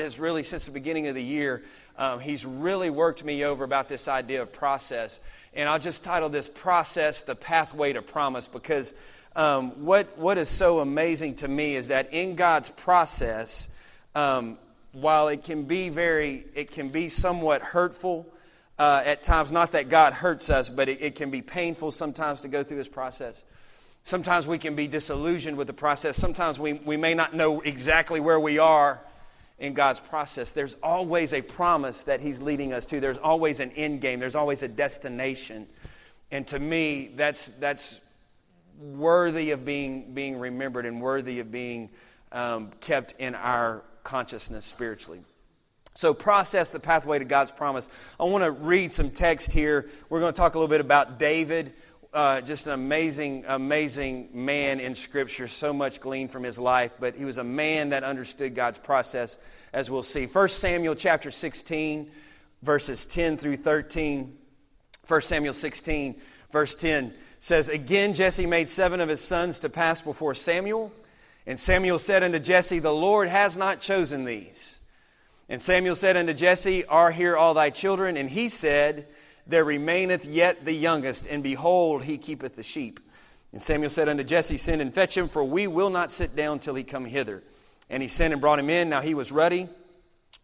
has really, since the beginning of the year, um, he's really worked me over about this idea of process. And I'll just title this Process the Pathway to Promise because um, what, what is so amazing to me is that in God's process, um, while it can be very, it can be somewhat hurtful uh, at times, not that God hurts us, but it, it can be painful sometimes to go through his process. Sometimes we can be disillusioned with the process. Sometimes we, we may not know exactly where we are in God's process, there's always a promise that He's leading us to. There's always an end game, there's always a destination. And to me, that's, that's worthy of being, being remembered and worthy of being um, kept in our consciousness spiritually. So, process the pathway to God's promise. I want to read some text here. We're going to talk a little bit about David uh, just an amazing, amazing man in Scripture. So much gleaned from his life, but he was a man that understood God's process, as we'll see. 1 Samuel chapter 16, verses 10 through 13. 1 Samuel 16, verse 10 says, Again, Jesse made seven of his sons to pass before Samuel. And Samuel said unto Jesse, The Lord has not chosen these. And Samuel said unto Jesse, Are here all thy children? And he said, there remaineth yet the youngest, and behold, he keepeth the sheep. And Samuel said unto Jesse, Send and fetch him, for we will not sit down till he come hither. And he sent and brought him in. Now he was ruddy,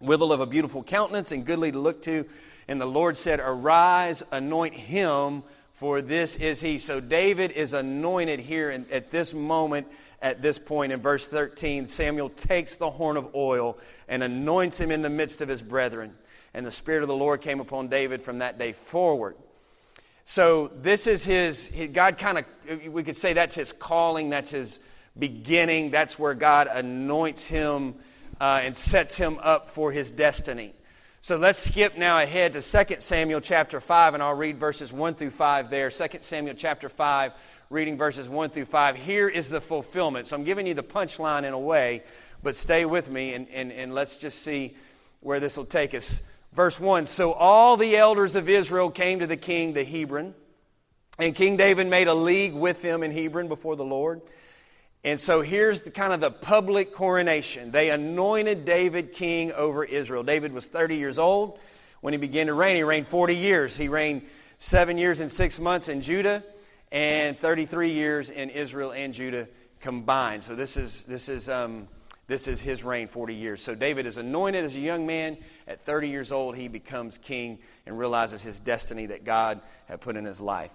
withal of a beautiful countenance, and goodly to look to. And the Lord said, Arise, anoint him, for this is he. So David is anointed here and at this moment, at this point in verse 13. Samuel takes the horn of oil and anoints him in the midst of his brethren and the Spirit of the Lord came upon David from that day forward. So this is his, his God kind of, we could say that's his calling, that's his beginning, that's where God anoints him uh, and sets him up for his destiny. So let's skip now ahead to 2 Samuel chapter 5, and I'll read verses 1 through 5 there. 2 Samuel chapter 5, reading verses 1 through 5. Here is the fulfillment. So I'm giving you the punchline in a way, but stay with me and, and, and let's just see where this will take us. Verse 1 So all the elders of Israel came to the king to Hebron, and King David made a league with them in Hebron before the Lord. And so here's the kind of the public coronation. They anointed David king over Israel. David was 30 years old when he began to reign. He reigned 40 years. He reigned seven years and six months in Judah and 33 years in Israel and Judah combined. So this is, this is, um, this is his reign, 40 years. So David is anointed as a young man. At 30 years old, he becomes king and realizes his destiny that God had put in his life.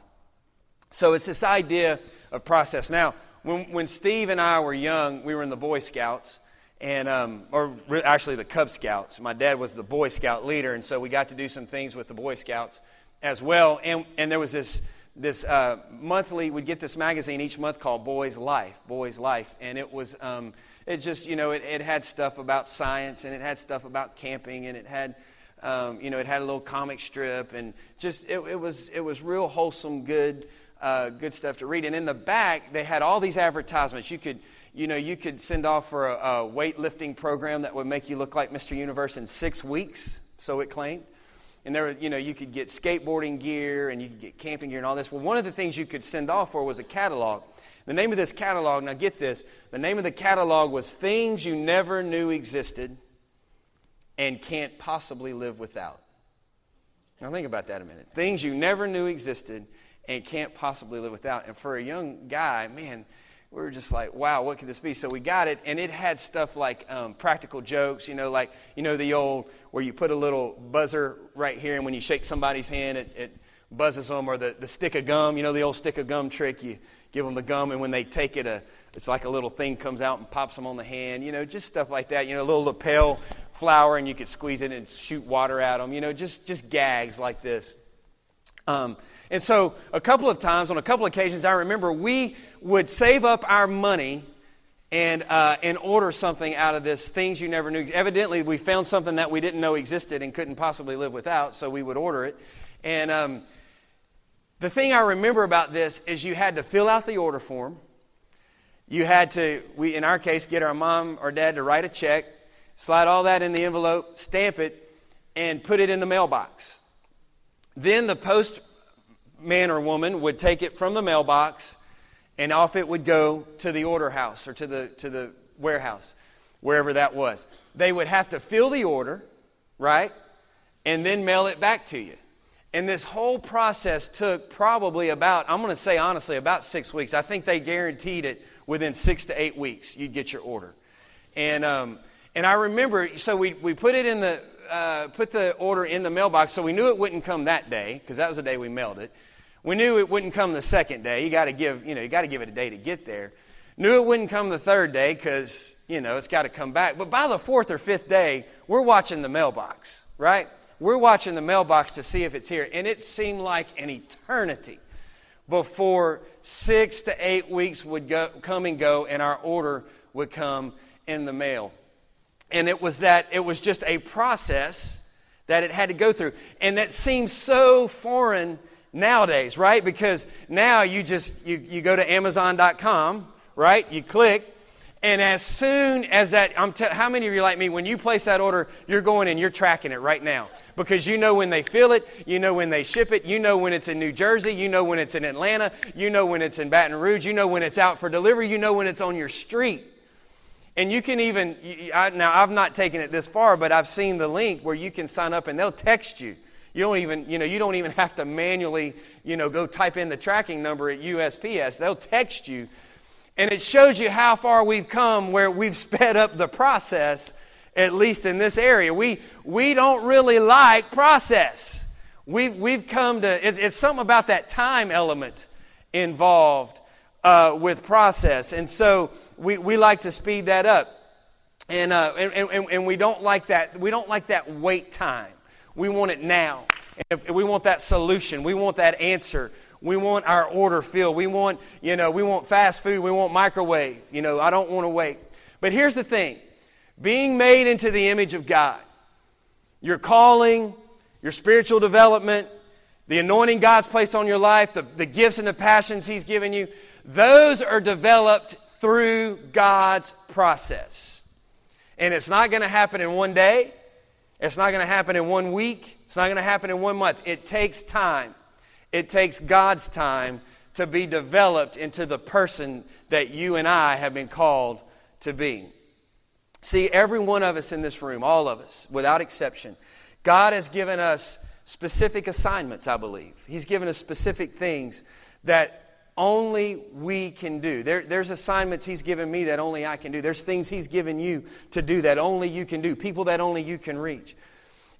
So it's this idea of process. Now, when, when Steve and I were young, we were in the Boy Scouts, and um, or actually the Cub Scouts. My dad was the Boy Scout leader, and so we got to do some things with the Boy Scouts as well. And, and there was this this uh, monthly, we'd get this magazine each month called Boys Life, Boys Life, and it was um, it just, you know, it, it had stuff about science and it had stuff about camping and it had, um, you know, it had a little comic strip and just, it, it was, it was real wholesome, good, uh, good stuff to read. And in the back, they had all these advertisements. You could, you know, you could send off for a, a weightlifting program that would make you look like Mr. Universe in six weeks, so it claimed. And there, you know, you could get skateboarding gear and you could get camping gear and all this. Well, one of the things you could send off for was a catalog. The name of this catalog, now get this, the name of the catalog was Things You Never Knew Existed and Can't Possibly Live Without. Now think about that a minute. Things you never knew existed and can't possibly live without. And for a young guy, man, we were just like, wow, what could this be? So we got it, and it had stuff like um, practical jokes, you know, like, you know, the old where you put a little buzzer right here, and when you shake somebody's hand, it, it buzzes them, or the, the stick of gum, you know, the old stick of gum trick. You give them the gum, and when they take it, a, it's like a little thing comes out and pops them on the hand. You know, just stuff like that. You know, a little lapel flower, and you could squeeze it and shoot water at them. You know, just just gags like this. Um, and so, a couple of times, on a couple of occasions, I remember we would save up our money and uh, and order something out of this things you never knew. Evidently, we found something that we didn't know existed and couldn't possibly live without, so we would order it. And um, the thing I remember about this is you had to fill out the order form. You had to, we in our case, get our mom or dad to write a check, slide all that in the envelope, stamp it, and put it in the mailbox. Then the postman or woman would take it from the mailbox and off it would go to the order house or to the, to the warehouse. wherever that was. They would have to fill the order, right? And then mail it back to you. And this whole process took probably about, I'm going to say honestly, about six weeks. I think they guaranteed it within six to eight weeks, you'd get your order. And, um, and I remember, so we, we put it in the, uh, put the order in the mailbox, so we knew it wouldn't come that day, because that was the day we mailed it. We knew it wouldn't come the second day. You got to give, you know, you got to give it a day to get there. Knew it wouldn't come the third day because, you know, it's got to come back. But by the fourth or fifth day, we're watching the mailbox, right? We're watching the mailbox to see if it's here. And it seemed like an eternity before six to eight weeks would go, come and go and our order would come in the mail. And it was that, it was just a process that it had to go through. And that seems so foreign nowadays, right? Because now you just, you, you go to Amazon.com, right? You click, and as soon as that, I'm te- how many of you like me, when you place that order, you're going and you're tracking it right now? Because you know when they fill it, you know when they ship it, you know when it's in New Jersey, you know when it's in Atlanta, you know when it's in Baton Rouge, you know when it's out for delivery, you know when it's on your street. And you can even, I, now I've not taken it this far, but I've seen the link where you can sign up and they'll text you. You don't even, you know, you don't even have to manually, you know, go type in the tracking number at USPS. They'll text you. And it shows you how far we've come where we've sped up the process, at least in this area. We, we don't really like process. We, we've come to, it's, it's something about that time element involved uh, with process. And so we, we like to speed that up. And, uh, and, and, and we don't like that, we don't like that wait time. We want it now. And we want that solution. We want that answer. We want our order filled. We want, you know, we want fast food. We want microwave. You know, I don't want to wait. But here's the thing being made into the image of God, your calling, your spiritual development, the anointing God's placed on your life, the, the gifts and the passions He's given you, those are developed through God's process. And it's not going to happen in one day. It's not going to happen in one week. It's not going to happen in one month. It takes time. It takes God's time to be developed into the person that you and I have been called to be. See, every one of us in this room, all of us, without exception, God has given us specific assignments, I believe. He's given us specific things that only we can do. There, there's assignments He's given me that only I can do. There's things He's given you to do that only you can do, people that only you can reach.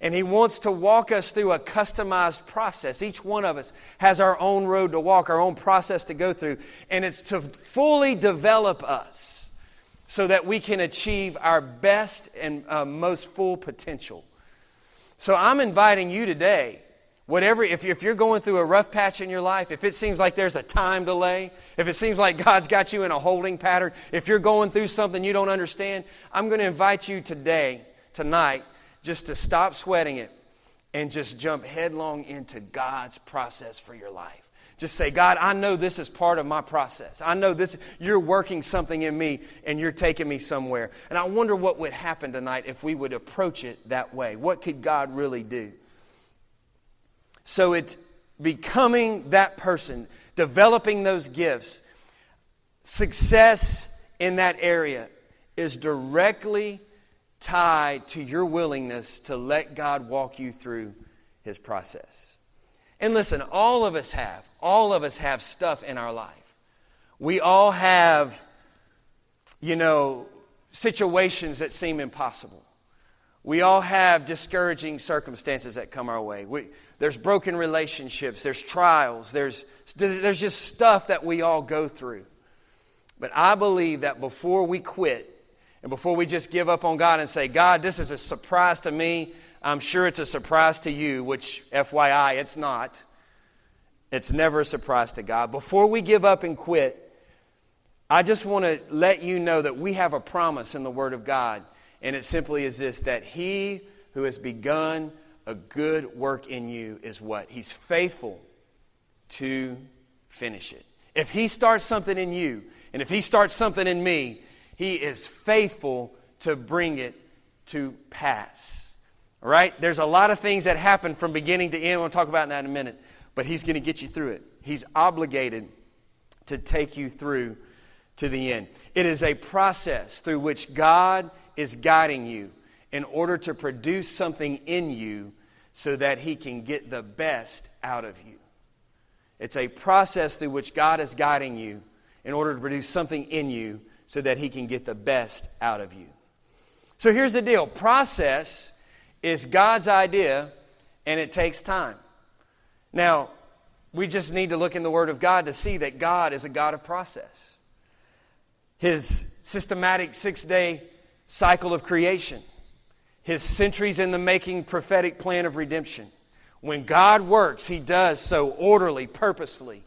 And He wants to walk us through a customized process. Each one of us has our own road to walk, our own process to go through. And it's to fully develop us so that we can achieve our best and uh, most full potential. So I'm inviting you today Whatever, if, if you're going through a rough patch in your life, if it seems like there's a time delay, if it seems like God's got you in a holding pattern, if you're going through something you don't understand, I'm going to invite you today, tonight, just to stop sweating it and just jump headlong into God's process for your life. Just say, God, I know this is part of my process. I know this, you're working something in me and you're taking me somewhere. And I wonder what would happen tonight if we would approach it that way. What could God really do? So it's becoming that person, developing those gifts. Success in that area is directly tied to your willingness to let God walk you through his process. And listen, all of us have, all of us have stuff in our life. We all have, you know, situations that seem impossible. We all have discouraging circumstances that come our way. We, there's broken relationships, there's trials, there's, there's just stuff that we all go through. But I believe that before we quit and before we just give up on God and say, God, this is a surprise to me, I'm sure it's a surprise to you, which, FYI, it's not. It's never a surprise to God. Before we give up and quit, I just want to let you know that we have a promise in the Word of God. And it simply is this that He who has begun a good work in you is what? He's faithful to finish it. If He starts something in you, and if He starts something in me, He is faithful to bring it to pass. All right? There's a lot of things that happen from beginning to end. We'll talk about that in a minute. But He's going to get you through it. He's obligated to take you through to the end. It is a process through which God is guiding you in order to produce something in you so that He can get the best out of you. It's a process through which God is guiding you in order to produce something in you so that He can get the best out of you. So here's the deal process is God's idea, and it takes time. Now, we just need to look in the Word of God to see that God is a God of process. His systematic six day cycle of creation, His centuries in the making prophetic plan of redemption. When God works, He does so orderly, purposefully,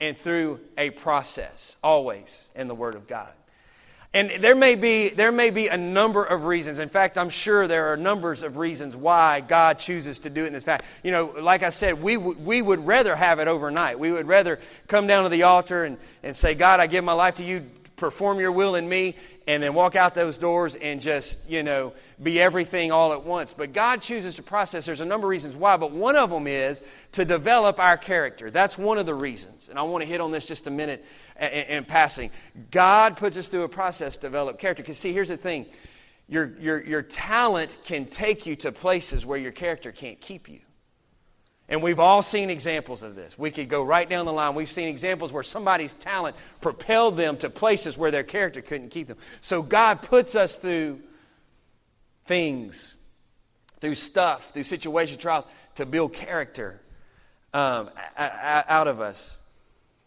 and through a process, always in the Word of God. And there may be there may be a number of reasons. In fact, I'm sure there are numbers of reasons why God chooses to do it in this fashion. You know, like I said, we w- we would rather have it overnight. We would rather come down to the altar and, and say, God, I give my life to you. Perform your will in me, and then walk out those doors and just, you know, be everything all at once. But God chooses to process. There's a number of reasons why, but one of them is to develop our character. That's one of the reasons. And I want to hit on this just a minute in, in passing. God puts us through a process to develop character. Because, see, here's the thing your, your, your talent can take you to places where your character can't keep you. And we've all seen examples of this. We could go right down the line. We've seen examples where somebody's talent propelled them to places where their character couldn't keep them. So God puts us through things, through stuff, through situation trials to build character um, out of us.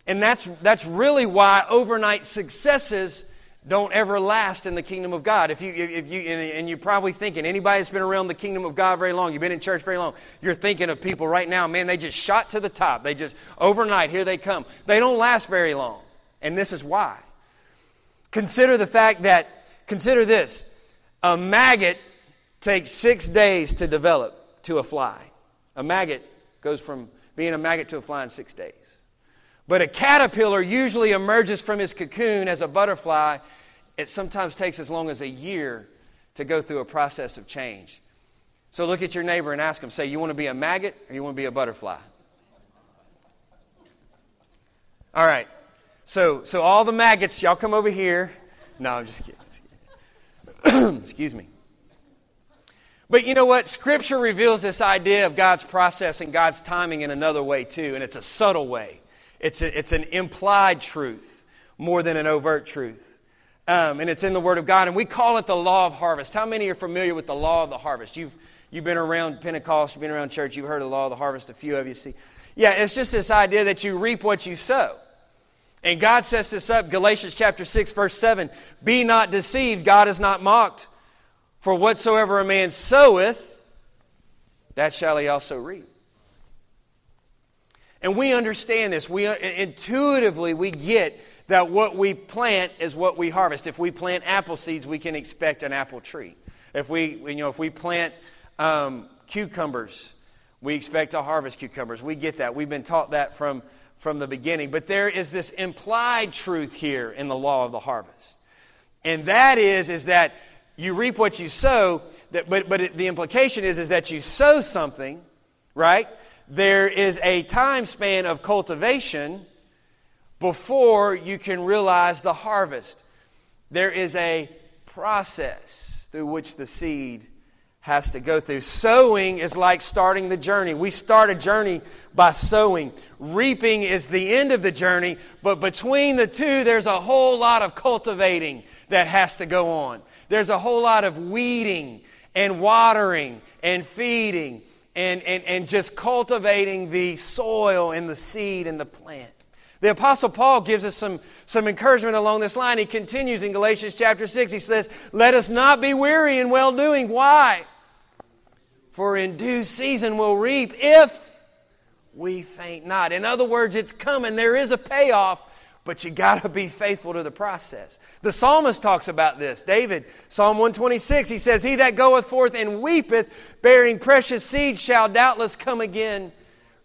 And that's, that's really why overnight successes don't ever last in the kingdom of God. If you, if you, and you're probably thinking, anybody that's been around the kingdom of God very long, you've been in church very long, you're thinking of people right now, man, they just shot to the top. They just, overnight, here they come. They don't last very long. And this is why. Consider the fact that, consider this a maggot takes six days to develop to a fly. A maggot goes from being a maggot to a fly in six days. But a caterpillar usually emerges from his cocoon as a butterfly. It sometimes takes as long as a year to go through a process of change. So look at your neighbor and ask him, say, you want to be a maggot or you want to be a butterfly? All right. So, so all the maggots, y'all come over here. No, I'm just kidding. Just kidding. Excuse me. But you know what? Scripture reveals this idea of God's process and God's timing in another way, too, and it's a subtle way. It's, a, it's an implied truth more than an overt truth. Um, and it's in the Word of God. And we call it the law of harvest. How many are familiar with the law of the harvest? You've, you've been around Pentecost, you've been around church, you've heard of the law of the harvest, a few of you see. Yeah, it's just this idea that you reap what you sow. And God sets this up, Galatians chapter 6, verse 7. Be not deceived, God is not mocked. For whatsoever a man soweth, that shall he also reap. And we understand this. We intuitively we get that what we plant is what we harvest. If we plant apple seeds, we can expect an apple tree. If we, you know, if we plant um, cucumbers, we expect to harvest cucumbers. We get that. We've been taught that from, from the beginning. But there is this implied truth here in the law of the harvest. And that is, is that you reap what you sow, that, but, but it, the implication is, is that you sow something, right? There is a time span of cultivation before you can realize the harvest. There is a process through which the seed has to go through. Sowing is like starting the journey. We start a journey by sowing. Reaping is the end of the journey, but between the two, there's a whole lot of cultivating that has to go on. There's a whole lot of weeding and watering and feeding and, and, and just cultivating the soil and the seed and the plant. The Apostle Paul gives us some, some encouragement along this line. He continues in Galatians chapter 6. He says, Let us not be weary in well doing. Why? For in due season we'll reap if we faint not. In other words, it's coming. There is a payoff but you got to be faithful to the process. The psalmist talks about this. David, Psalm 126, he says, He that goeth forth and weepeth, bearing precious seed, shall doubtless come again,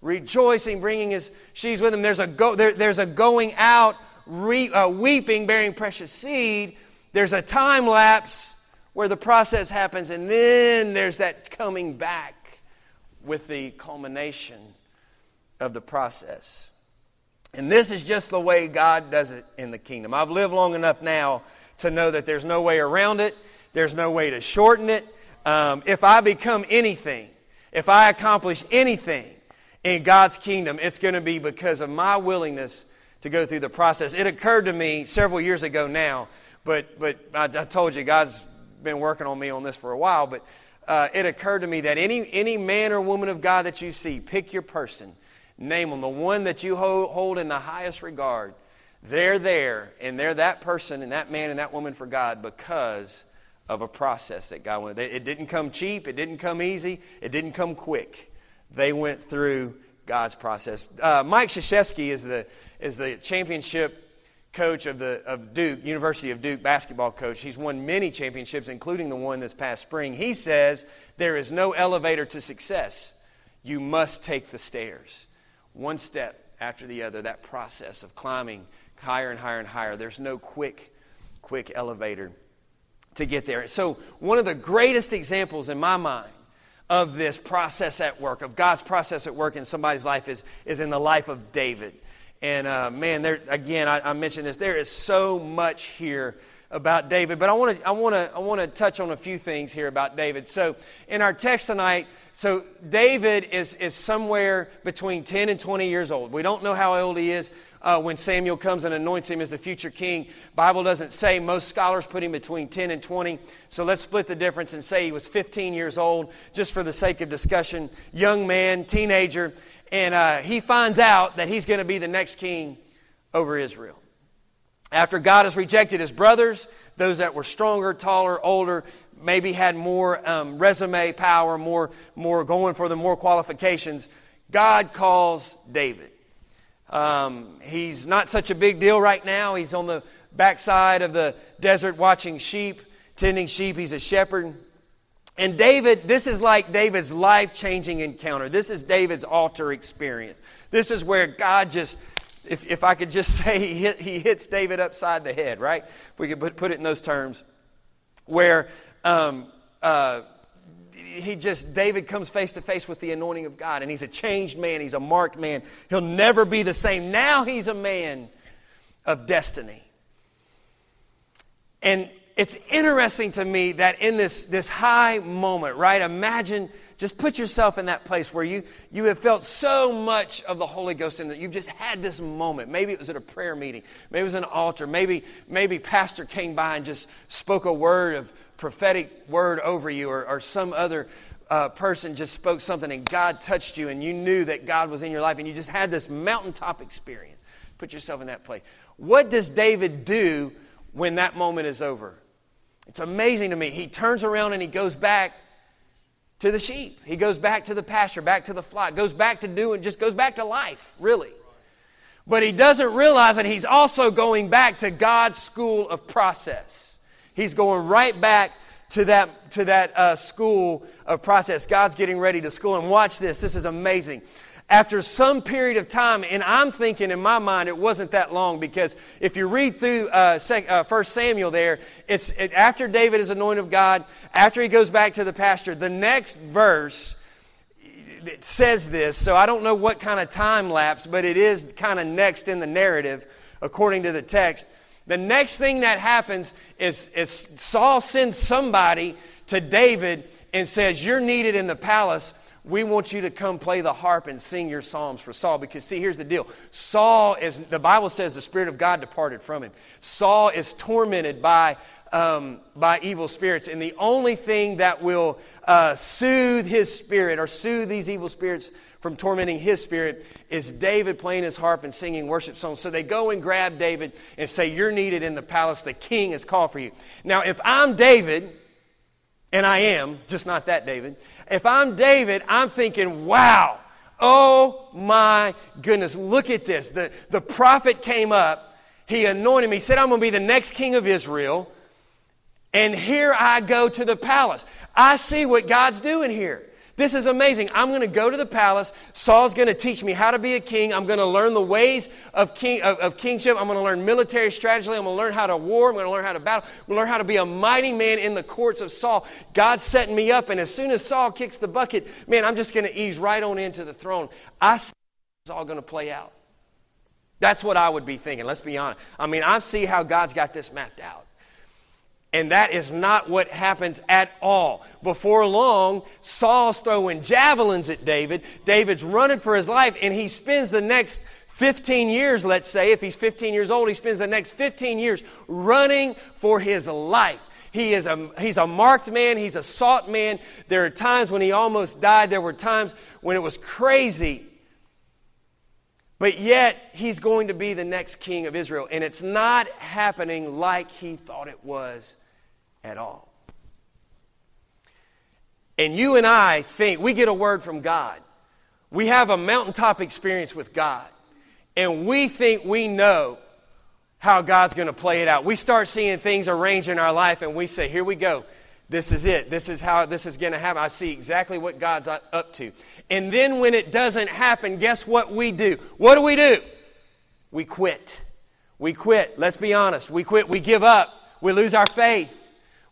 rejoicing, bringing his sheaves with him. There's a, go, there, there's a going out, re, uh, weeping, bearing precious seed. There's a time lapse where the process happens, and then there's that coming back with the culmination of the process. And this is just the way God does it in the kingdom. I've lived long enough now to know that there's no way around it. There's no way to shorten it. Um, if I become anything, if I accomplish anything in God's kingdom, it's going to be because of my willingness to go through the process. It occurred to me several years ago now, but, but I, I told you, God's been working on me on this for a while, but uh, it occurred to me that any, any man or woman of God that you see, pick your person, name them, the one that you hold, in the highest regard. They're there, and they're that person and that man and that woman for God because of a process that God went. It didn't come cheap, it didn't come easy, it didn't come quick. They went through God's process. Uh, Mike Krzyzewski is the is the championship coach of the of Duke University of Duke basketball coach. He's won many championships, including the one this past spring. He says there is no elevator to success. You must take the stairs, one step after the other. That process of climbing higher and higher and higher. There's no quick, quick elevator to get there. So one of the greatest examples in my mind of this process at work, of God's process at work in somebody's life, is, is in the life of David. And uh, man, there again, I, I, mentioned this. There is so much here about David, but I want to I want to I want to touch on a few things here about David. So in our text tonight, so David is is somewhere between ten and twenty years old. We don't know how old he is. Uh, when Samuel comes and anoints him as the future king. Bible doesn't say. Most scholars put him between 10 and 20. So let's split the difference and say he was 15 years old, just for the sake of discussion. Young man, teenager, and uh, he finds out that he's going to be the next king over Israel. After God has rejected his brothers, those that were stronger, taller, older, maybe had more um, resume power, more, more going for the more qualifications, God calls David. Um, he's not such a big deal right now. He's on the backside of the desert watching sheep, tending sheep. He's a shepherd. And David, this is like David's life changing encounter. This is David's altar experience. This is where God just, if, if I could just say, he, hit, he hits David upside the head, right? If we could put, put it in those terms. Where um, uh, he just, David comes face to face with the anointing of God, and he's a changed man. He's a marked man. He'll never be the same. Now he's a man of destiny. And it's interesting to me that in this, this high moment, right? Imagine, just put yourself in that place where you, you have felt so much of the Holy Ghost and that you've just had this moment. Maybe it was at a prayer meeting, maybe it was an altar, maybe, maybe Pastor came by and just spoke a word of prophetic word over you, or, or some other uh, person just spoke something and God touched you and you knew that God was in your life and you just had this mountaintop experience. Put yourself in that place. What does David do when that moment is over? It's amazing to me. He turns around and he goes back to the sheep. He goes back to the pasture, back to the flock, goes back to doing, just goes back to life, really. But he doesn't realize that he's also going back to God's school of process. He's going right back to that, to that uh, school of process. God's getting ready to school. And watch this. This is amazing after some period of time, and I'm thinking in my mind it wasn't that long because if you read through uh, uh, 1 Samuel there, it's it, after David is anointed of God, after he goes back to the pasture, the next verse says this, so I don't know what kind of time lapse, but it is kind of next in the narrative according to the text. The next thing that happens is, is Saul sends somebody to David and says, You're needed in the palace we want you to come play the harp and sing your psalms for Saul. Because, see, here's the deal Saul is, the Bible says the Spirit of God departed from him. Saul is tormented by, um, by evil spirits. And the only thing that will uh, soothe his spirit or soothe these evil spirits from tormenting his spirit is David playing his harp and singing worship songs. So they go and grab David and say, You're needed in the palace. The king has called for you. Now, if I'm David, and I am, just not that David. If I'm David, I'm thinking, wow, oh my goodness, look at this. The, the prophet came up, he anointed me, he said, I'm going to be the next king of Israel. And here I go to the palace. I see what God's doing here. This is amazing. I'm going to go to the palace. Saul's going to teach me how to be a king. I'm going to learn the ways of, king, of, of kingship. I'm going to learn military strategy. I'm going to learn how to war. I'm going to learn how to battle. I'm going to learn how to be a mighty man in the courts of Saul. God's setting me up. And as soon as Saul kicks the bucket, man, I'm just going to ease right on into the throne. I see it's all going to play out. That's what I would be thinking. Let's be honest. I mean, I see how God's got this mapped out. And that is not what happens at all. Before long, Saul's throwing javelins at David. David's running for his life, and he spends the next 15 years, let's say, if he's 15 years old, he spends the next 15 years running for his life. He is a, he's a marked man. He's a sought man. There are times when he almost died. There were times when it was crazy. But yet, he's going to be the next king of Israel. And it's not happening like he thought it was at all. And you and I think we get a word from God. We have a mountaintop experience with God. And we think we know how God's going to play it out. We start seeing things arrange in our life and we say, here we go. This is it. This is how this is going to happen. I see exactly what God's up to. And then when it doesn't happen, guess what we do? What do we do? We quit. We quit. Let's be honest. We quit. We give up. We lose our faith.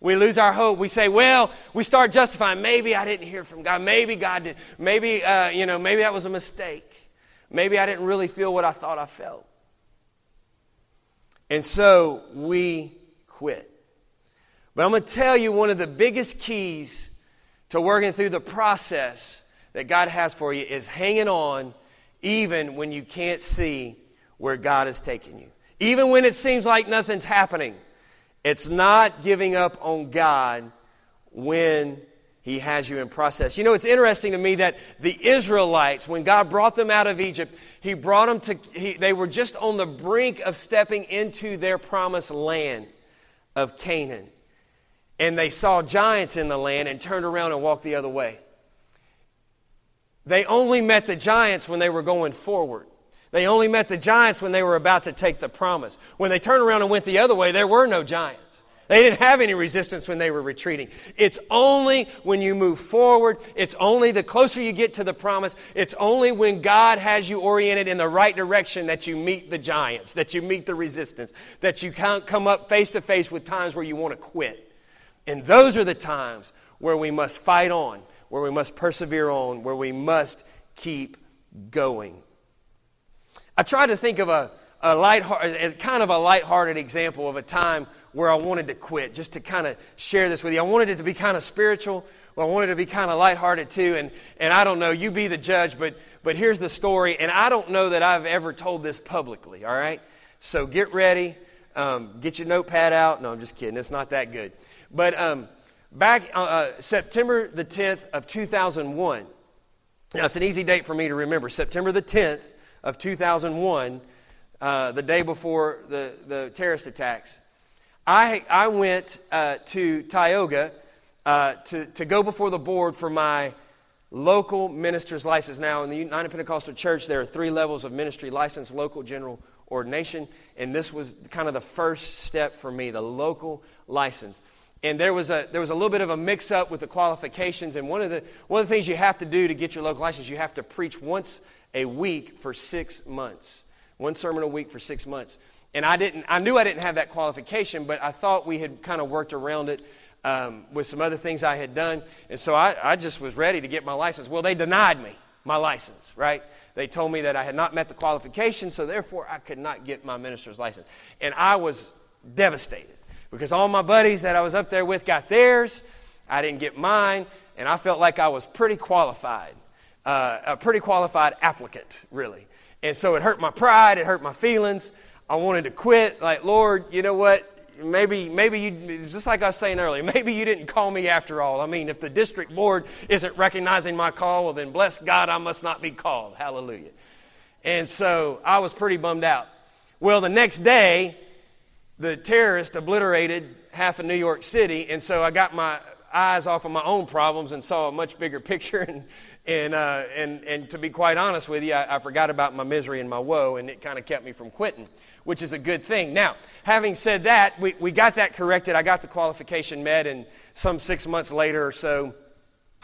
We lose our hope. We say, well, we start justifying. Maybe I didn't hear from God. Maybe God did. Maybe, uh, you know, maybe that was a mistake. Maybe I didn't really feel what I thought I felt. And so we quit. But I'm going to tell you one of the biggest keys to working through the process that God has for you is hanging on even when you can't see where God is taking you. Even when it seems like nothing's happening. It's not giving up on God when he has you in process. You know, it's interesting to me that the Israelites, when God brought them out of Egypt, He brought them to, he, they were just on the brink of stepping into their promised land of Canaan. And they saw giants in the land and turned around and walked the other way. They only met the giants when they were going forward. They only met the giants when they were about to take the promise. When they turned around and went the other way, there were no giants. They didn't have any resistance when they were retreating. It's only when you move forward, it's only the closer you get to the promise, it's only when God has you oriented in the right direction that you meet the giants, that you meet the resistance, that you come up face to face with times where you want to quit. And those are the times where we must fight on, where we must persevere on, where we must keep going. I tried to think of a, a light, kind of a lighthearted example of a time where I wanted to quit, just to kind of share this with you. I wanted it to be kind of spiritual, but I wanted it to be kind of lighthearted too. And, and I don't know, you be the judge, but, but here's the story. And I don't know that I've ever told this publicly, all right? So get ready. Um, get your notepad out. No, I'm just kidding. It's not that good. But um, back uh, uh September the 10th of 2001, now it's an easy date for me to remember. September the 10th of 2001, uh, the day before the, the terrorist attacks, I, I went uh, to Tioga uh, to, to go before the board for my local minister's license. Now, in the United Pentecostal Church, there are three levels of ministry license local, general, ordination. And this was kind of the first step for me, the local license. And there was a, there was a little bit of a mix up with the qualifications. And one of the, one of the things you have to do to get your local license, you have to preach once a week for six months. One sermon a week for six months. And I didn't, I knew I didn't have that qualification, but I thought we had kind of worked around it um, with some other things I had done. And so I, I just was ready to get my license. Well, they denied me my license, right? They told me that I had not met the qualification, so therefore I could not get my minister's license. And I was devastated because all my buddies that I was up there with got theirs. I didn't get mine, and I felt like I was pretty qualified uh, a pretty qualified applicant, really. And so it hurt my pride, it hurt my feelings. I wanted to quit. Like, Lord, you know what? Maybe, maybe you, just like I was saying earlier, maybe you didn't call me after all. I mean, if the district board isn't recognizing my call, well, then bless God, I must not be called. Hallelujah. And so I was pretty bummed out. Well, the next day, the terrorist obliterated half of New York City, and so I got my eyes off of my own problems and saw a much bigger picture and, and, uh, and, and to be quite honest with you, I, I forgot about my misery and my woe, and it kind of kept me from quitting, which is a good thing. Now, having said that, we, we got that corrected. I got the qualification met, and some six months later or so,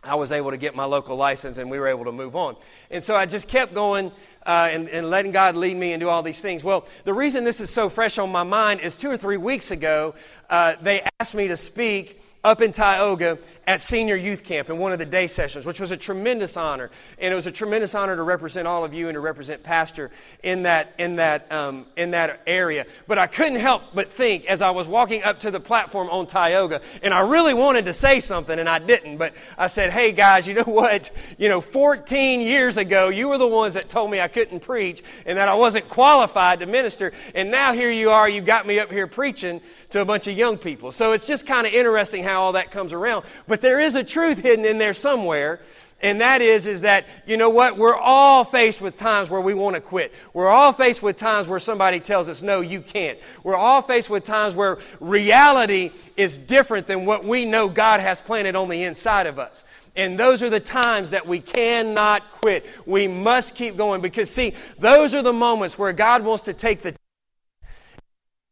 I was able to get my local license and we were able to move on. And so I just kept going uh, and, and letting God lead me and do all these things. Well, the reason this is so fresh on my mind is two or three weeks ago, uh, they asked me to speak up in Tioga at senior youth camp in one of the day sessions, which was a tremendous honor. And it was a tremendous honor to represent all of you and to represent Pastor in that, in that, um, in that area. But I couldn't help but think as I was walking up to the platform on Tioga, and I really wanted to say something and I didn't, but I said, hey guys, you know what? You know, 14 years ago, you were the ones that told me I couldn't preach and that I wasn't qualified to minister. And now here you are, you got me up here preaching to a bunch of young people. So it's just kind of interesting how all that comes around. But there is a truth hidden in there somewhere. And that is, is that, you know what? We're all faced with times where we want to quit. We're all faced with times where somebody tells us, no, you can't. We're all faced with times where reality is different than what we know God has planted on the inside of us. And those are the times that we cannot quit. We must keep going because, see, those are the moments where God wants to take the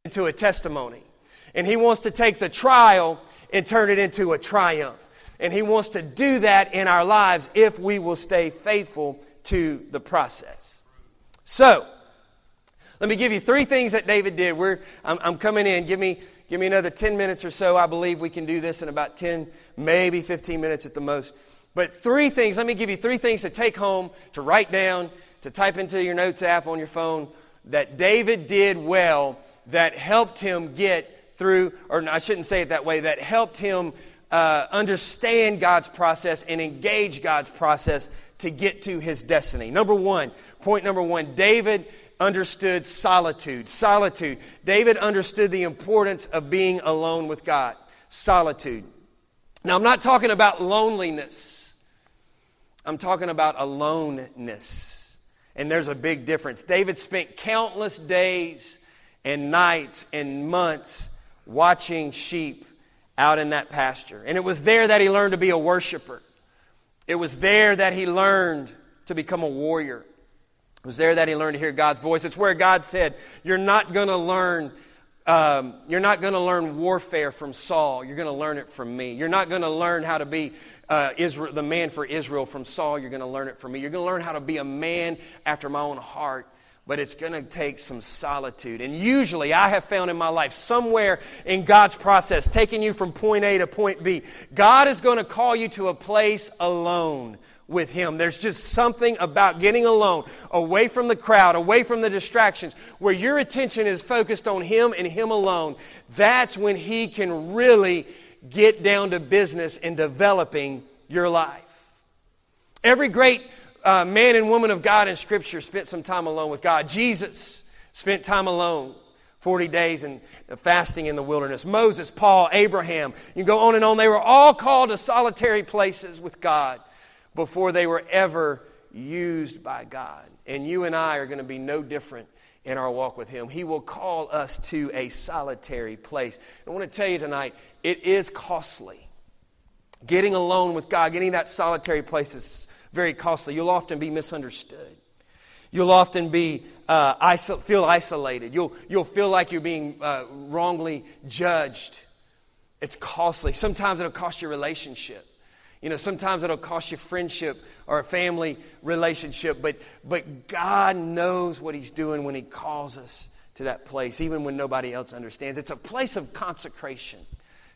into a testimony. And He wants to take the trial and turn it into a triumph. And He wants to do that in our lives if we will stay faithful to the process. So, let me give you three things that David did. We're, I'm, I'm coming in. Give me, give me another 10 minutes or so. I believe we can do this in about 10, maybe 15 minutes at the most. But three things, let me give you three things to take home, to write down, to type into your notes app on your phone that David did well that helped him get through, or I shouldn't say it that way, that helped him uh, understand God's process and engage God's process to get to his destiny. Number one, point number one, David understood solitude. Solitude. David understood the importance of being alone with God. Solitude. Now, I'm not talking about loneliness, I'm talking about aloneness. And there's a big difference. David spent countless days and nights and months watching sheep out in that pasture. And it was there that he learned to be a worshiper. It was there that he learned to become a warrior. It was there that he learned to hear God's voice. It's where God said, You're not going to learn. Um, you're not going to learn warfare from Saul. You're going to learn it from me. You're not going to learn how to be uh, Israel, the man for Israel from Saul. You're going to learn it from me. You're going to learn how to be a man after my own heart but it's going to take some solitude. And usually, I have found in my life, somewhere in God's process, taking you from point A to point B, God is going to call you to a place alone with Him. There's just something about getting alone, away from the crowd, away from the distractions, where your attention is focused on Him and Him alone. That's when He can really get down to business in developing your life. Every great uh, man and woman of God in Scripture spent some time alone with God. Jesus spent time alone. 40 days and fasting in the wilderness. Moses, Paul, Abraham, you go on and on. They were all called to solitary places with God before they were ever used by God. And you and I are going to be no different in our walk with Him. He will call us to a solitary place. I want to tell you tonight, it is costly. Getting alone with God, getting that solitary place is very costly. You'll often be misunderstood. You'll often be uh, iso- feel isolated. You'll, you'll feel like you're being uh, wrongly judged. It's costly. Sometimes it'll cost your relationship. You know, sometimes it'll cost you friendship or a family relationship, but, but God knows what He's doing when He calls us to that place, even when nobody else understands. It's a place of consecration,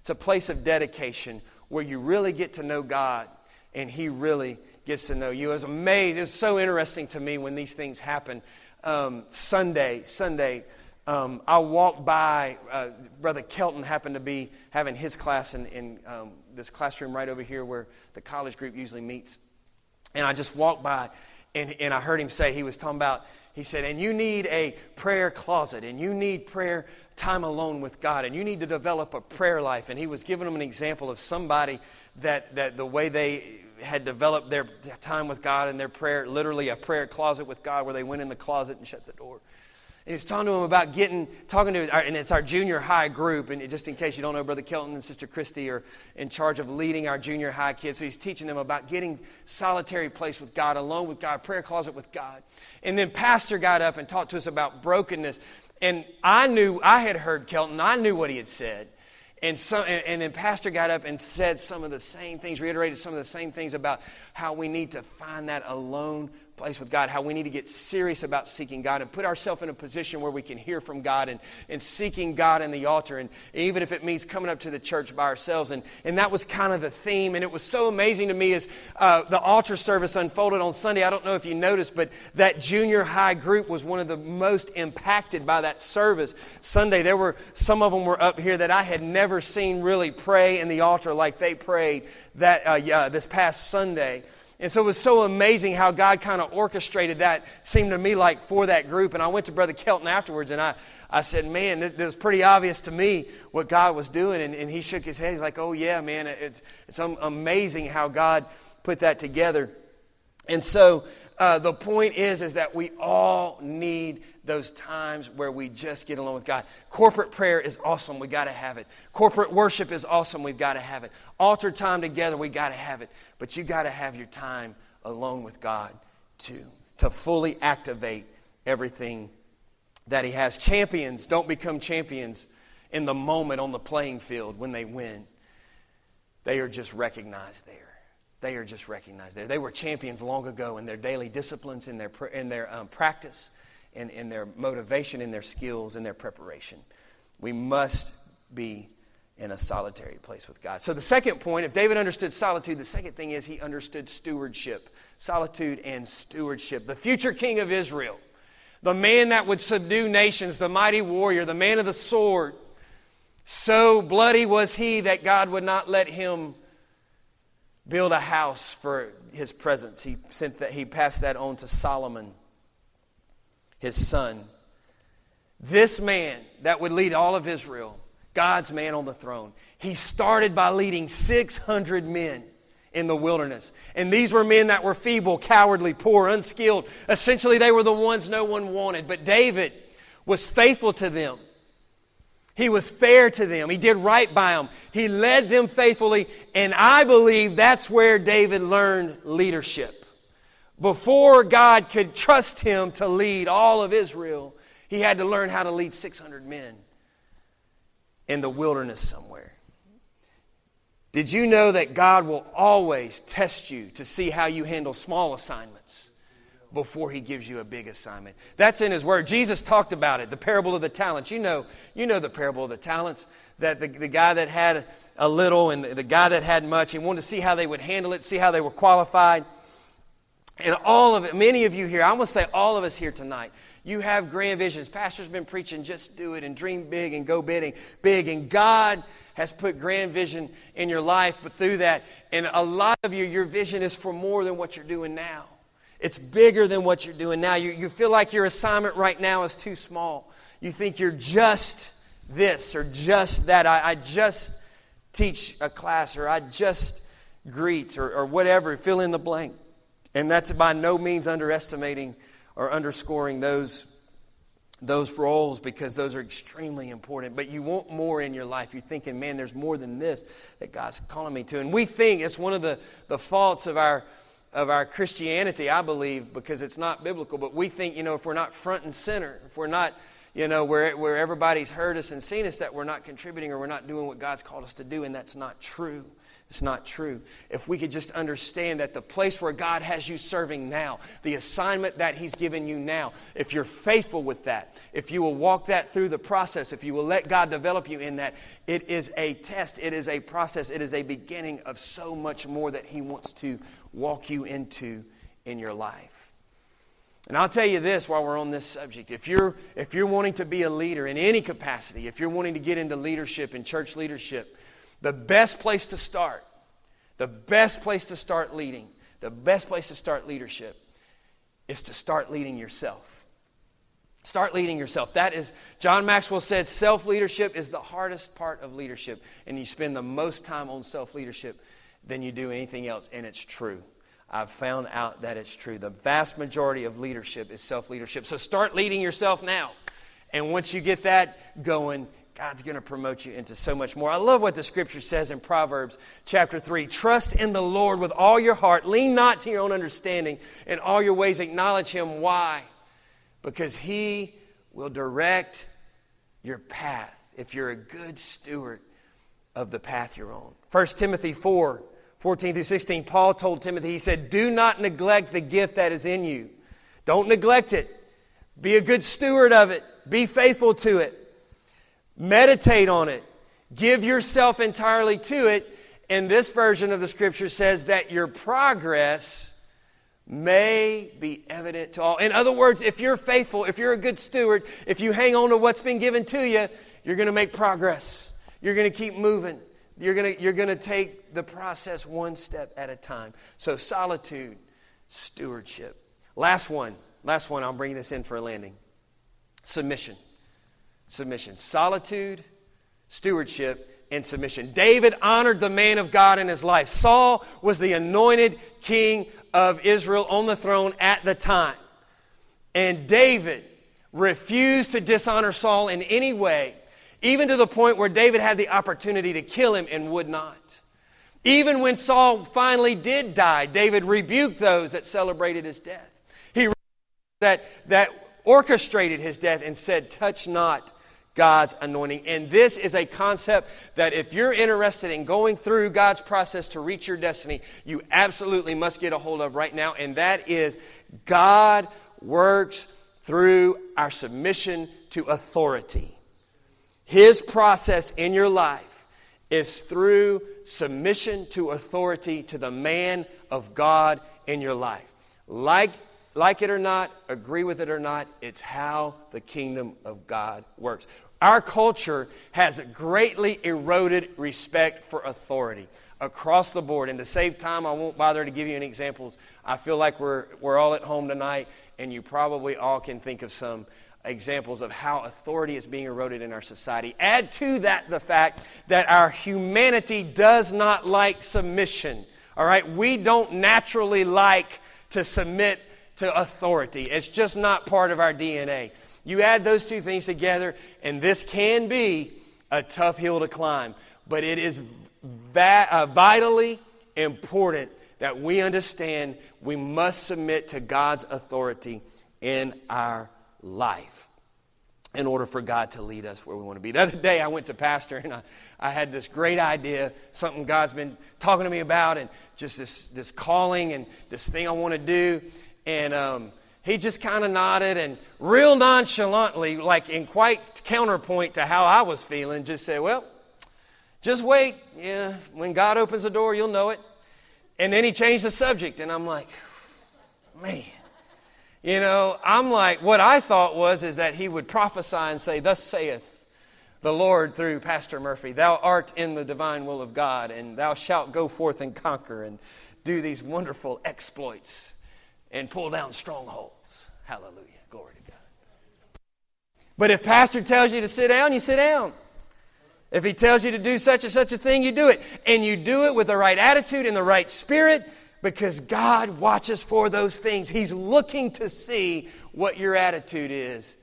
it's a place of dedication where you really get to know God and He really gets to know you. It was amazing. It was so interesting to me when these things happen. Um, Sunday, Sunday, um, I walked by. Uh, Brother Kelton happened to be having his class in, in um, this classroom right over here where the college group usually meets. And I just walked by, and, and I heard him say, he was talking about, he said, and you need a prayer closet, and you need prayer time alone with God, and you need to develop a prayer life. And he was giving them an example of somebody that, that the way they had developed their time with God and their prayer, literally a prayer closet with God where they went in the closet and shut the door. And he's talking to them about getting, talking to, and it's our junior high group. And just in case you don't know, Brother Kelton and Sister Christy are in charge of leading our junior high kids. So he's teaching them about getting solitary place with God, alone with God, prayer closet with God. And then Pastor got up and talked to us about brokenness. And I knew, I had heard Kelton, I knew what he had said. And, so, and, and, then Pastor got up and said some of the same things, reiterated some of the same things about how we need to find that alone place with God, how we need to get serious about seeking God and put ourselves in a position where we can hear from God and, and seeking God in the altar. And even if it means coming up to the church by ourselves. And, and that was kind of the theme. And it was so amazing to me as uh, the altar service unfolded on Sunday. I don't know if you noticed, but that junior high group was one of the most impacted by that service. Sunday, there were some of them were up here that I had never seen really pray in the altar like they prayed that uh, yeah, this past Sunday. And so it was so amazing how God kind of orchestrated that, seemed to me like for that group. And I went to Brother Kelton afterwards and I, I said, Man, it, it was pretty obvious to me what God was doing. And, and he shook his head. He's like, Oh, yeah, man, it's, it's amazing how God put that together. And so uh, the point is, is that we all need those times where we just get along with God. Corporate prayer is awesome. We got to have it. Corporate worship is awesome. We've got to have it. Altar time together, we got to have it. But you got to have your time alone with God too, to fully activate everything that He has. Champions don't become champions in the moment on the playing field when they win. They are just recognized there. They are just recognized there. They were champions long ago in their daily disciplines, in their, in their um, practice in, in their motivation, in their skills, in their preparation. We must be in a solitary place with God. So, the second point, if David understood solitude, the second thing is he understood stewardship. Solitude and stewardship. The future king of Israel, the man that would subdue nations, the mighty warrior, the man of the sword. So bloody was he that God would not let him build a house for his presence. He, sent that, he passed that on to Solomon his son. This man that would lead all of Israel, God's man on the throne, he started by leading 600 men in the wilderness. And these were men that were feeble, cowardly, poor, unskilled. Essentially, they were the ones no one wanted. But David was faithful to them. He was fair to them. He did right by them. He led them faithfully. And I believe that's where David learned leadership. Before God could trust him to lead all of Israel, he had to learn how to lead 600 men in the wilderness somewhere. Did you know that God will always test you to see how you handle small assignments before he gives you a big assignment? That's in his word. Jesus talked about it, the parable of the talents. You know, you know the parable of the talents that the, the guy that had a little and the, the guy that had much, he wanted to see how they would handle it, see how they were qualified. And all of it, many of you here, I'm going to say all of us here tonight, you have grand visions. Pastor's been preaching, just do it and dream big and go bidding big. And God has put grand vision in your life, but through that, and a lot of you, your vision is for more than what you're doing now. It's bigger than what you're doing now. You, you feel like your assignment right now is too small. You think you're just this or just that. I, I just teach a class or I just greet or, or whatever, fill in the blank. And that's by no means underestimating or underscoring those, those roles because those are extremely important. But you want more in your life. You're thinking, man, there's more than this that God's calling me to. And we think it's one of the, the faults of our of our Christianity, I believe, because it's not biblical, but we think, you know, if we're not front and center, if we're not, you know, where, where everybody's heard us and seen us, that we're not contributing or we're not doing what God's called us to do, and that's not true. It's not true. If we could just understand that the place where God has you serving now, the assignment that He's given you now, if you're faithful with that, if you will walk that through the process, if you will let God develop you in that, it is a test, it is a process, it is a beginning of so much more that He wants to walk you into in your life. And I'll tell you this while we're on this subject. If you're, if you're wanting to be a leader in any capacity, if you're wanting to get into leadership, in church leadership, the best place to start, the best place to start leading, the best place to start leadership is to start leading yourself. Start leading yourself. That is, John Maxwell said, self leadership is the hardest part of leadership, and you spend the most time on self leadership than you do anything else, and it's true. I've found out that it's true. The vast majority of leadership is self leadership. So start leading yourself now. And once you get that going, God's going to promote you into so much more. I love what the scripture says in Proverbs chapter 3. Trust in the Lord with all your heart. Lean not to your own understanding. In all your ways, acknowledge Him. Why? Because He will direct your path if you're a good steward of the path you're on. 1 Timothy 4 14 through 16, Paul told Timothy, he said, Do not neglect the gift that is in you Don't neglect it. Be a good steward of it. Be faithful to it. Meditate on it. Give yourself entirely to it. And this version of the scripture says that your progress may be evident to all. In other words, if you're faithful, if you're a good steward, if you hang on to what's been given to you, you're going to make progress. You're going to keep moving. You're going to, you're going to take the process one step at a time. So, solitude, stewardship. Last one. Last one. I'll bring this in for a landing. Submission. Submission. Solitude, stewardship, and submission. David honored the man of God in his life. Saul was the anointed king of Israel on the throne at the time. And David refused to dishonor Saul in any way even to the point where David had the opportunity to kill him and would not. Even when Saul finally did die, David rebuked those that celebrated his death. He that, that orchestrated his death and said, Touch not God's anointing. And this is a concept that if you're interested in going through God's process to reach your destiny, you absolutely must get a hold of right now. And that is God works through our submission to authority. His process in your life is through submission to authority to the man of God in your life. Like, like it or not, agree with it or not, it's how the kingdom of God works. Our culture has greatly eroded respect for authority across the board. And to save time, I won't bother to give you any examples. I feel like we're, we're all at home tonight, and you probably all can think of some examples of how authority is being eroded in our society. Add to that the fact that our humanity does not like submission. All right? We don't naturally like to submit to authority, it's just not part of our DNA. You add those two things together, and this can be a tough hill to climb. But it is va- uh, vitally important that we understand we must submit to God's authority in our life in order for God to lead us where we want to be. The other day, I went to Pastor and I, I had this great idea, something God's been talking to me about, and just this, this calling and this thing I want to do. And um, he just kind of nodded and, real nonchalantly, like in quite counterpoint to how I was feeling, just said, Well, just wait. Yeah, when God opens the door, you'll know it. And then he changed the subject, and I'm like, Man. You know, I'm like, what I thought was is that he would prophesy and say, Thus saith the Lord through Pastor Murphy, Thou art in the divine will of God, and thou shalt go forth and conquer and do these wonderful exploits and pull down strongholds. Hallelujah. Glory to God. But if Pastor tells you to sit down, you sit down. If he tells you to do such and such a thing, you do it. And you do it with the right attitude and the right spirit because God watches for those things. He's looking to see what your attitude is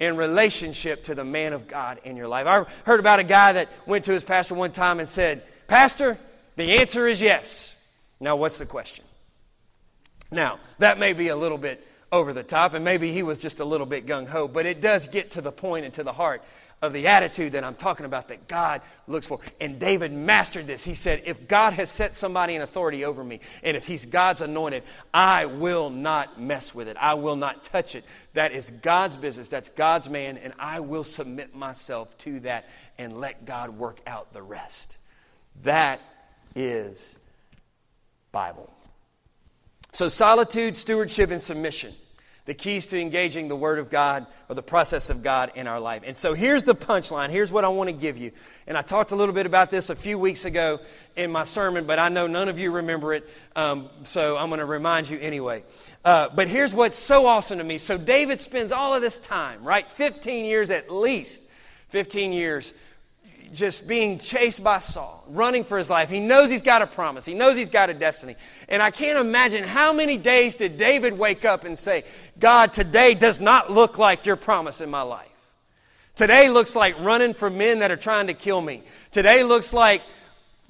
in relationship to the man of God in your life. I heard about a guy that went to his pastor one time and said, Pastor, the answer is yes. Now, what's the question? Now, that may be a little bit over the top, and maybe he was just a little bit gung ho, but it does get to the point and to the heart of the attitude that I'm talking about that God looks for. And David mastered this. He said, If God has set somebody in authority over me, and if he's God's anointed, I will not mess with it. I will not touch it. That is God's business. That's God's man, and I will submit myself to that and let God work out the rest. That is Bible. So, solitude, stewardship, and submission the keys to engaging the Word of God or the process of God in our life. And so here's the punchline. Here's what I want to give you. And I talked a little bit about this a few weeks ago in my sermon, but I know none of you remember it, um, so I'm going to remind you anyway. Uh, but here's what's so awesome to me. So David spends all of this time, right? 15 years at least, 15 years just being chased by Saul, running for his life. He knows he's got a promise, he knows he's got a destiny. And I can't imagine how many days did David wake up and say, God, today does not look like your promise in my life. Today looks like running from men that are trying to kill me. Today looks like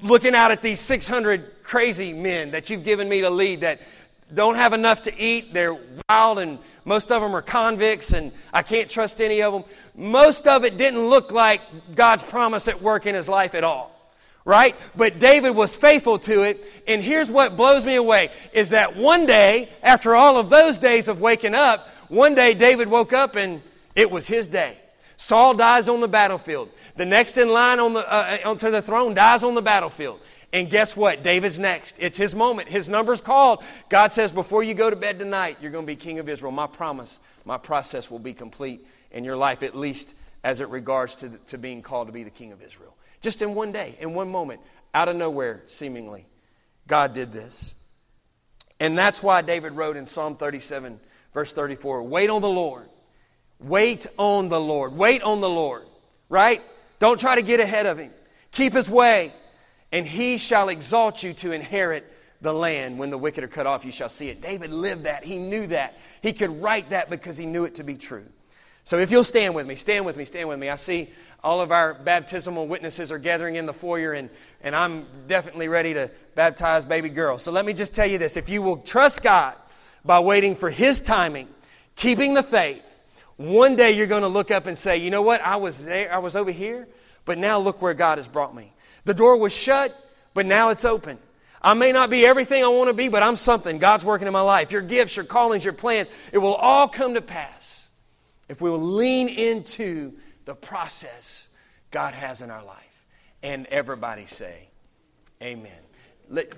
looking out at these 600 crazy men that you've given me to lead that don't have enough to eat. They're wild, and most of them are convicts, and I can't trust any of them. Most of it didn't look like God's promise at work in his life at all. right? But David was faithful to it. And here's what blows me away is that one day, after all of those days of waking up, one day David woke up and it was his day. Saul dies on the battlefield. The next in line on the, uh, onto the throne dies on the battlefield. And guess what? David's next. It's his moment. His number's called. God says, before you go to bed tonight, you're going to be king of Israel. My promise, my process will be complete in your life, at least as it regards to, to being called to be the king of Israel. Just in one day, in one moment, out of nowhere, seemingly, God did this. And that's why David wrote in Psalm 37, verse 34 Wait on the Lord. Wait on the Lord. Wait on the Lord, right? Don't try to get ahead of him. Keep his way and he shall exalt you to inherit the land. When the wicked are cut off, you shall see it. David lived that. He knew that. He could write that because he knew it to be true. So if you'll stand with me, stand with me, stand with me. I see all of our baptismal witnesses are gathering in the foyer, and, and I'm definitely ready to baptize baby girl. So let me just tell you this if you will trust God by waiting for his timing, keeping the faith, one day you're going to look up and say, you know what? I was there, I was over here, but now look where God has brought me. The door was shut, but now it's open. I may not be everything I want to be, but I'm something. God's working in my life. Your gifts, your callings, your plans, it will all come to pass if we will lean into the process God has in our life. And everybody say, Amen.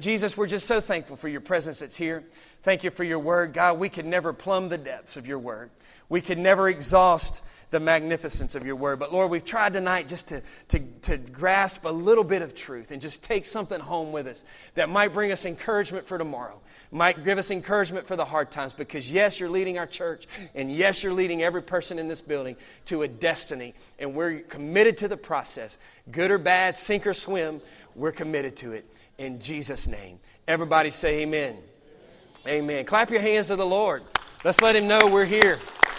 Jesus, we're just so thankful for your presence that's here. Thank you for your word. God, we could never plumb the depths of your word. We could never exhaust the magnificence of your word. But Lord, we've tried tonight just to, to, to grasp a little bit of truth and just take something home with us that might bring us encouragement for tomorrow, might give us encouragement for the hard times. Because yes, you're leading our church, and yes, you're leading every person in this building to a destiny, and we're committed to the process. Good or bad, sink or swim, we're committed to it. In Jesus' name. Everybody say amen. Amen. amen. Clap your hands to the Lord. Let's let him know we're here.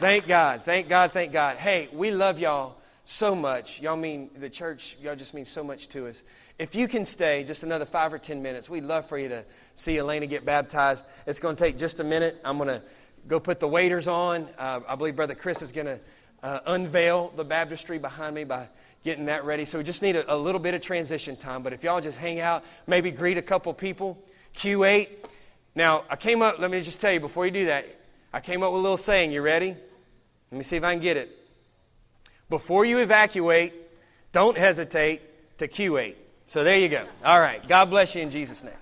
Thank God. Thank God. Thank God. Hey, we love y'all so much. Y'all mean the church, y'all just mean so much to us. If you can stay just another five or ten minutes, we'd love for you to see Elena get baptized. It's going to take just a minute. I'm going to go put the waders on. Uh, I believe Brother Chris is going to uh, unveil the baptistry behind me by getting that ready. So we just need a, a little bit of transition time. But if y'all just hang out, maybe greet a couple people. Q8. Now, I came up, let me just tell you before you do that, I came up with a little saying. You ready? Let me see if I can get it. Before you evacuate, don't hesitate to Q8. So there you go. All right. God bless you in Jesus' name.